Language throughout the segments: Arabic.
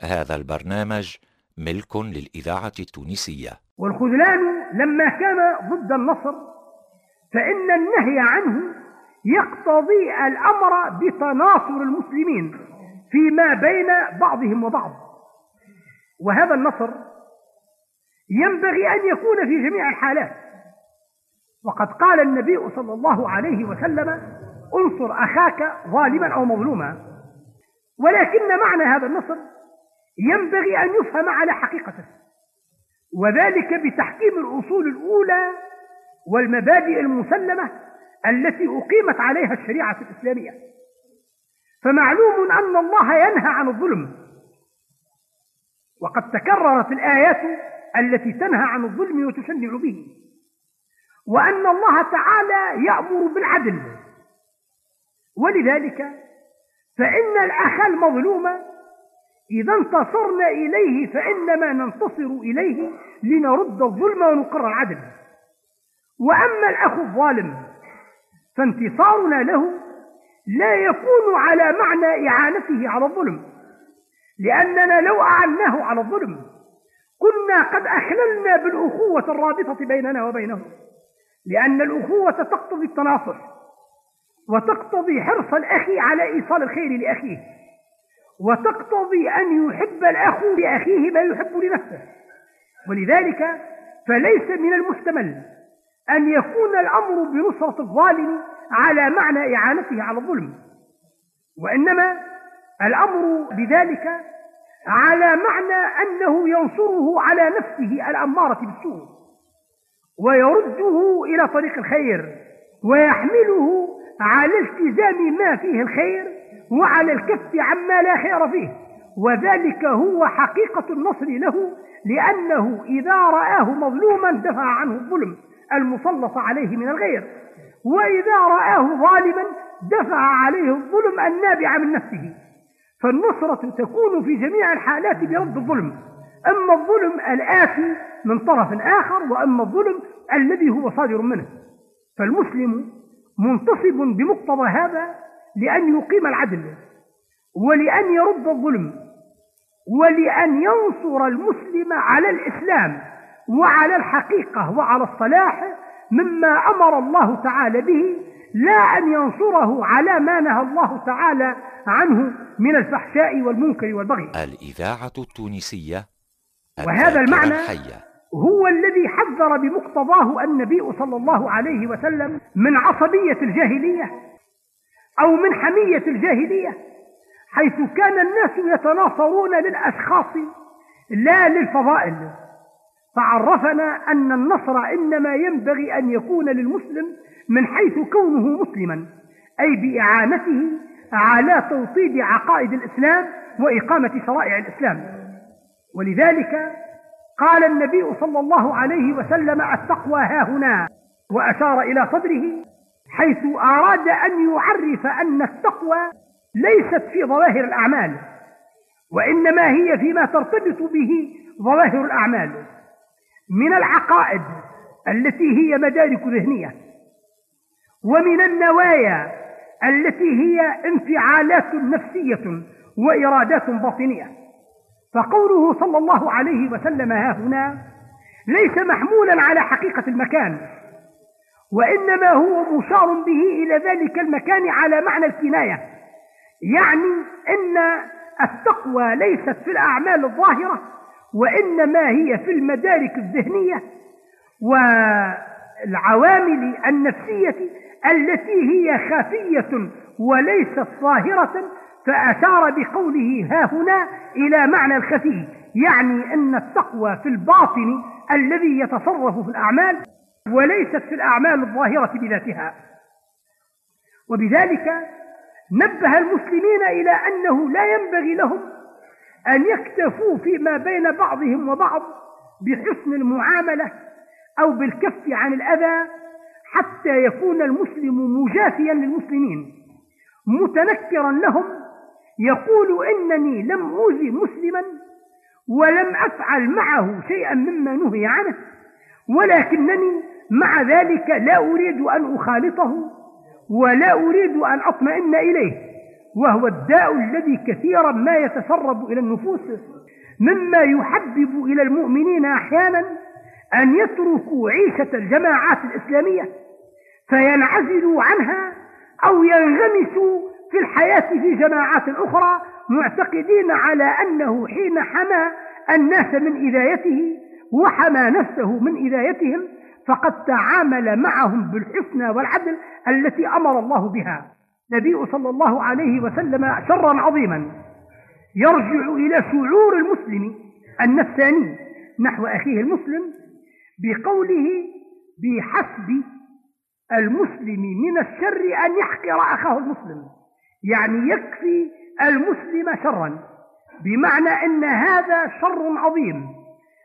هذا البرنامج ملك للإذاعة التونسية. والخذلان لما كان ضد النصر فإن النهي عنه يقتضي الأمر بتناصر المسلمين فيما بين بعضهم وبعض. وهذا النصر ينبغي أن يكون في جميع الحالات. وقد قال النبي صلى الله عليه وسلم انصر أخاك ظالما أو مظلوما. ولكن معنى هذا النصر ينبغي أن يفهم على حقيقته وذلك بتحكيم الأصول الأولى والمبادئ المسلمة التي أقيمت عليها الشريعة الإسلامية. فمعلوم أن الله ينهى عن الظلم. وقد تكررت الآيات التي تنهى عن الظلم وتشنع به. وأن الله تعالى يأمر بالعدل. ولذلك فإن الأخ المظلوم إذا انتصرنا إليه فإنما ننتصر إليه لنرد الظلم ونقر العدل وأما الأخ الظالم فانتصارنا له لا يكون على معنى إعانته على الظلم لأننا لو أعناه على الظلم كنا قد أخللنا بالأخوة الرابطة بيننا وبينه لأن الأخوة تقتضي التناصر وتقتضي حرص الأخ على إيصال الخير لأخيه. وتقتضي أن يحب الأخ لأخيه ما يحب لنفسه. ولذلك فليس من المحتمل أن يكون الأمر بنصرة الظالم على معنى إعانته على الظلم. وإنما الأمر بذلك على معنى أنه ينصره على نفسه الأمارة بالسوء. ويرده إلى طريق الخير ويحمله على التزام ما فيه الخير وعلى الكف عما لا خير فيه. وذلك هو حقيقة النصر له لأنه إذا رآه مظلوما دفع عنه الظلم المسلط عليه من الغير. وإذا رآه ظالما دفع عليه الظلم النابع من نفسه. فالنصرة تكون في جميع الحالات برد الظلم. أما الظلم الآتي من طرف آخر وأما الظلم الذي هو صادر منه. فالمسلم منتصب بمقتضى هذا لأن يقيم العدل ولأن يرد الظلم ولأن ينصر المسلم على الإسلام وعلى الحقيقة وعلى الصلاح مما أمر الله تعالى به لا أن ينصره على ما نهى الله تعالى عنه من الفحشاء والمنكر والبغي. الإذاعة التونسية وهذا المعنى الحية. هو الذي حذر بمقتضاه النبي صلى الله عليه وسلم من عصبية الجاهلية. أو من حمية الجاهلية حيث كان الناس يتناصرون للأشخاص لا للفضائل. فعرفنا أن النصر إنما ينبغي أن يكون للمسلم من حيث كونه مسلما أي بإعانته على توطيد عقائد الإسلام وإقامة شرائع الإسلام. ولذلك قال النبي صلى الله عليه وسلم التقوى ها هنا وأشار إلى صدره حيث أراد أن يعرف أن التقوى ليست في ظواهر الأعمال وإنما هي فيما ترتبط به ظواهر الأعمال. من العقائد التي هي مدارك ذهنية ومن النوايا التي هي انفعالات نفسية وإرادات باطنية. فقوله صلى الله عليه وسلم ها هنا ليس محمولا على حقيقة المكان وإنما هو مشار به إلى ذلك المكان على معنى الكناية. يعني أن التقوى ليست في الأعمال الظاهرة وإنما هي في المدارك الذهنية والعوامل النفسية التي هي خفية وليست ظاهرة فأشار بقوله ها هنا إلى معنى الخفي يعني أن التقوى في الباطن الذي يتصرف في الأعمال وليست في الأعمال الظاهرة بذاتها. وبذلك نبه المسلمين إلى أنه لا ينبغي لهم أن يكتفوا فيما بين بعضهم وبعض بحسن المعاملة أو بالكف عن الأذى حتى يكون المسلم مجافيا للمسلمين. متنكرا لهم يقول إنني لم أوذي مسلما ولم أفعل معه شيئا مما نهي عنه ولكنني مع ذلك لا أريد أن أخالطه ولا أريد أن أطمئن إليه وهو الداء الذي كثيرا ما يتسرب إلى النفوس مما يحبب إلى المؤمنين أحيانا أن يتركوا عيشة الجماعات الإسلامية فينعزلوا عنها أو ينغمسوا في الحياة في جماعات أخرى معتقدين على أنه حين حمى الناس من إذايته وحمى نفسه من إذايتهم فقد تعامل معهم بالحسنى والعدل التي أمر الله بها. النبي صلى الله عليه وسلم شرا عظيما. يرجع إلى شعور المسلم النفساني نحو أخيه المسلم بقوله بحسب المسلم من الشر أن يحقر أخاه المسلم. يعني يكفي المسلم شرا. بمعنى أن هذا شر عظيم.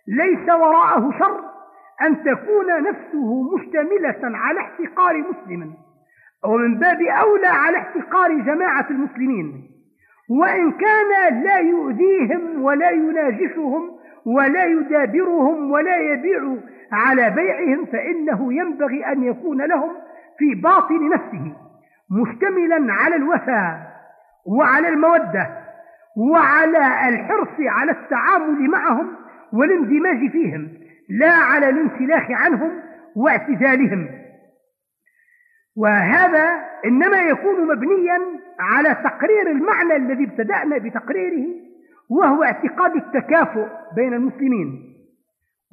ليس وراءه شر أن تكون نفسه مشتملة على احتقار مسلم ومن باب أولى على احتقار جماعة المسلمين. وإن كان لا يؤذيهم ولا يناجشهم ولا يدابرهم ولا يبيع على بيعهم فإنه ينبغي أن يكون لهم في باطن نفسه مشتملا على الوفاء وعلى المودة وعلى الحرص على التعامل معهم والاندماج فيهم. لا على الانسلاخ عنهم واعتزالهم. وهذا إنما يكون مبنيا على تقرير المعنى الذي ابتدأنا بتقريره وهو اعتقاد التكافؤ بين المسلمين.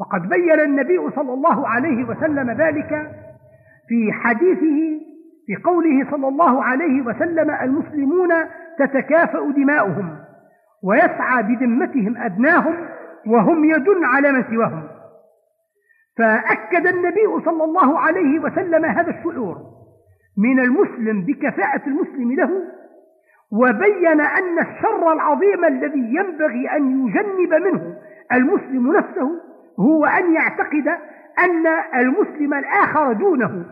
وقد بين النبي صلى الله عليه وسلم ذلك في حديثه في قوله صلى الله عليه وسلم المسلمون تتكافأ دماؤهم ويسعى بذمتهم أدناهم وهم يد على من سواهم. فأكد النبي صلى الله عليه وسلم هذا الشعور. من المسلم بكفاءة المسلم له وبين أن الشر العظيم الذي ينبغي أن يجنب منه المسلم نفسه هو أن يعتقد أن المسلم الآخر دونه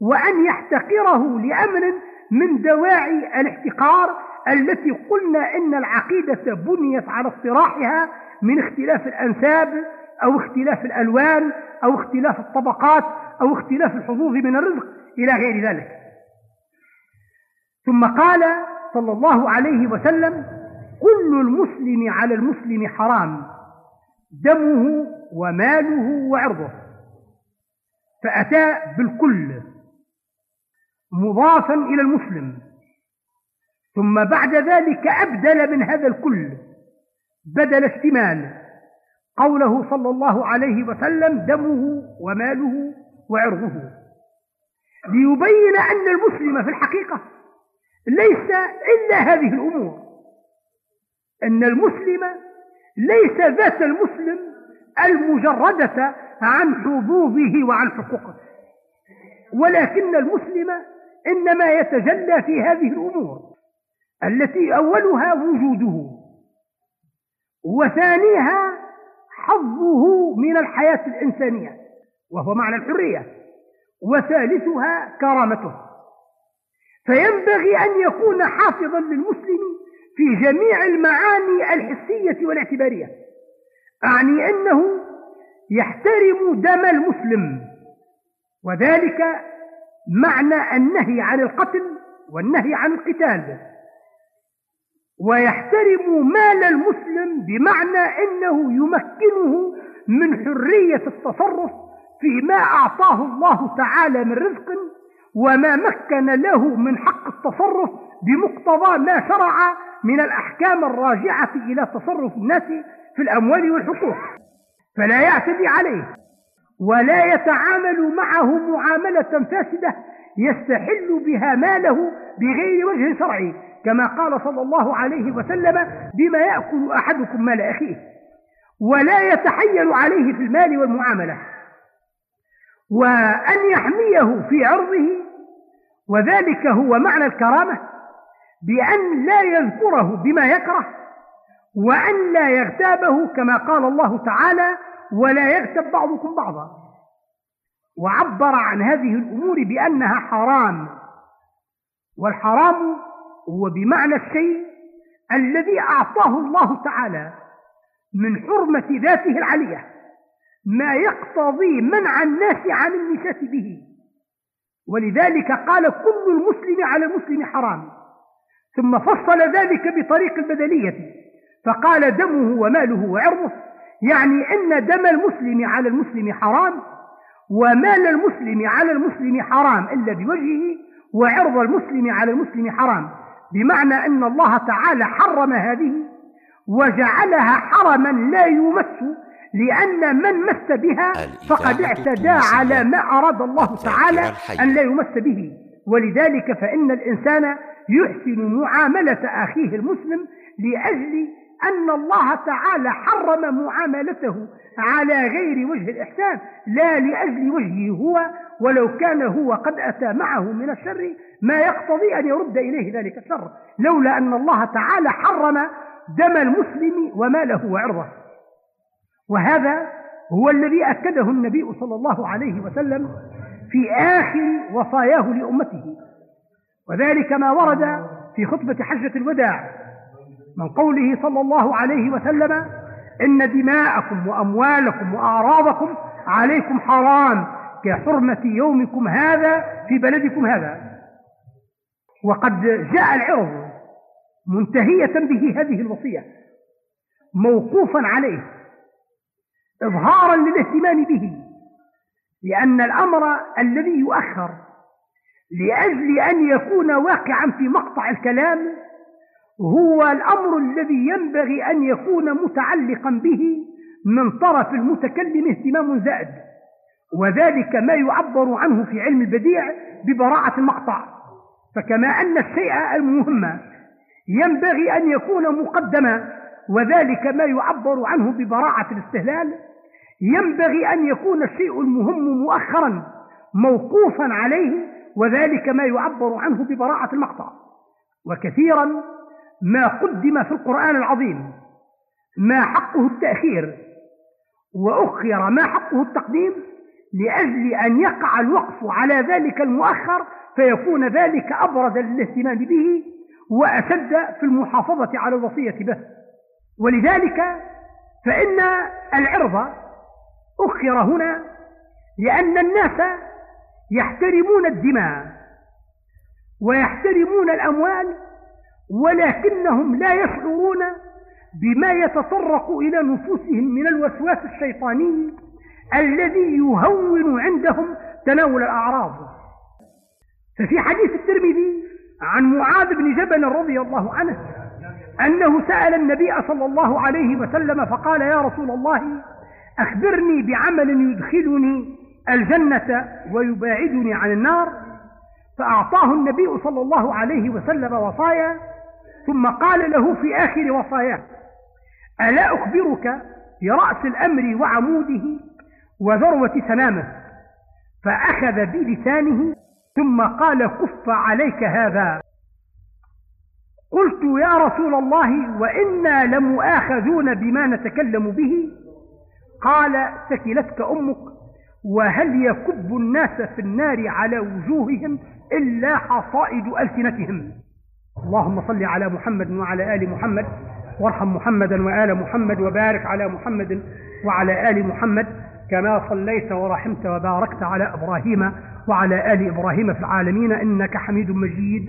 وأن يحتقره لأمر من دواعي الاحتقار التي قلنا إن العقيدة بنيت على اصطراحها من اختلاف الأنساب أو اختلاف الألوان أو اختلاف الطبقات أو اختلاف الحظوظ من الرزق إلى غير ذلك. ثم قال صلى الله عليه وسلم كل المسلم على المسلم حرام دمه وماله وعرضه. فأتى بالكل مضافا إلى المسلم. ثم بعد ذلك أبدل من هذا الكل بدل اشتمال قوله صلى الله عليه وسلم دمه وماله وعرضه. ليبين أن المسلم في الحقيقة ليس إلا هذه الأمور. أن المسلم ليس ذات المسلم المجردة عن حظوظه وعن حقوقه. ولكن المسلم إنما يتجلى في هذه الأمور التي أولها وجوده وثانيها حظه من الحياة الإنسانية وهو معنى الحرية وثالثها كرامته. فينبغي أن يكون حافظا للمسلم في جميع المعاني الحسية والاعتبارية. أعني أنه يحترم دم المسلم وذلك معنى النهي عن القتل والنهي عن القتال. ويحترم مال المسلم بمعنى أنه يمكنه من حرية التصرف فيما أعطاه الله تعالى من رزق وما مكن له من حق التصرف بمقتضى ما شرع من الأحكام الراجعة إلى تصرف الناس في الأموال والحقوق. فلا يعتدي عليه ولا يتعامل معه معاملة فاسدة يستحل بها ماله بغير وجه شرعي. كما قال صلى الله عليه وسلم بما يأكل أحدكم مال أخيه ولا يتحيل عليه في المال والمعاملة وأن يحميه في عرضه وذلك هو معنى الكرامة بأن لا يذكره بما يكره وأن لا يغتابه كما قال الله تعالى ولا يغتب بعضكم بعضا وعبر عن هذه الأمور بأنها حرام والحرام هو بمعنى الشيء الذي أعطاه الله تعالى من حرمة ذاته العلية ما يقتضي منع الناس عن النساء به. ولذلك قال كل المسلم على المسلم حرام. ثم فصل ذلك بطريق البدلية فقال دمه وماله وعرضه. يعني إن دم المسلم على المسلم حرام ومال المسلم على المسلم حرام إلا بوجهه وعرض المسلم على المسلم حرام. بمعنى أن الله تعالى حرم هذه وجعلها حرما لا يمس لأن من مس بها فقد اعتدى على ما أراد الله تعالى أن لا يمس به. ولذلك فإن الإنسان يحسن معاملة أخيه المسلم لأجل أن الله تعالى حرم معاملته على غير وجه الإحسان لا لأجل وجهه هو ولو كان هو قد أتى معه من الشر ما يقتضي أن يرد إليه ذلك الشر. لولا أن الله تعالى حرم دم المسلم وماله وعرضه وهذا هو الذي أكده النبي صلى الله عليه وسلم في آخر وصاياه لأمته. وذلك ما ورد في خطبة حجة الوداع. من قوله صلى الله عليه وسلم إن دماءكم وأموالكم وأعراضكم عليكم حرام كحرمة يومكم هذا في بلدكم هذا. وقد جاء العرض منتهية به هذه الوصية موقوفا عليه إظهارا للاهتمام به لأن الأمر الذي يؤخر لأجل أن يكون واقعا في مقطع الكلام هو الأمر الذي ينبغي أن يكون متعلقا به من طرف المتكلم اهتمام زائد وذلك ما يعبر عنه في علم البديع ببراعة المقطع. فكما أن الشيء المهم ينبغي أن يكون مقدما وذلك ما يعبر عنه ببراعة الاستهلال. ينبغي أن يكون الشيء المهم مؤخرا موقوفا عليه وذلك ما يعبر عنه ببراعة المقطع. وكثيرا ما قدم في القرآن العظيم ما حقه التأخير وأخر ما حقه التقديم لأجل أن يقع الوقف على ذلك المؤخر فيكون ذلك أبرز للاهتمام به وأشد في المحافظة على الوصية به. ولذلك فإن العرض أخر هنا لأن الناس يحترمون الدماء ويحترمون الأموال ولكنهم لا يشعرون بما يتطرق إلى نفوسهم من الوسواس الشيطاني الذي يهون عندهم تناول الأعراض. ففي حديث الترمذي عن معاذ بن جبل رضي الله عنه أنه سأل النبي صلى الله عليه وسلم فقال يا رسول الله أخبرني بعمل يدخلني الجنة ويباعدني عن النار. فأعطاه النبي صلى الله عليه وسلم وصايا ثم قال له في آخر وصاياه ألا أخبرك برأس الأمر وعموده وذروة سنامه؟ فأخذ بلسانه ثم قال كف عليك هذا. قلت يا رسول الله وإنا لمؤاخذون بما نتكلم به. قال ثكلتك أمك وهل يكب الناس في النار على وجوههم إلا حصائد ألسنتهم؟ اللهم صل على محمد وعلى آل محمد. وارحم محمدا وآل محمد وبارك على محمد وعلى آل محمد كما صليت ورحمت وباركت على إبراهيم وعلى آل إبراهيم في العالمين إنك حميد مجيد.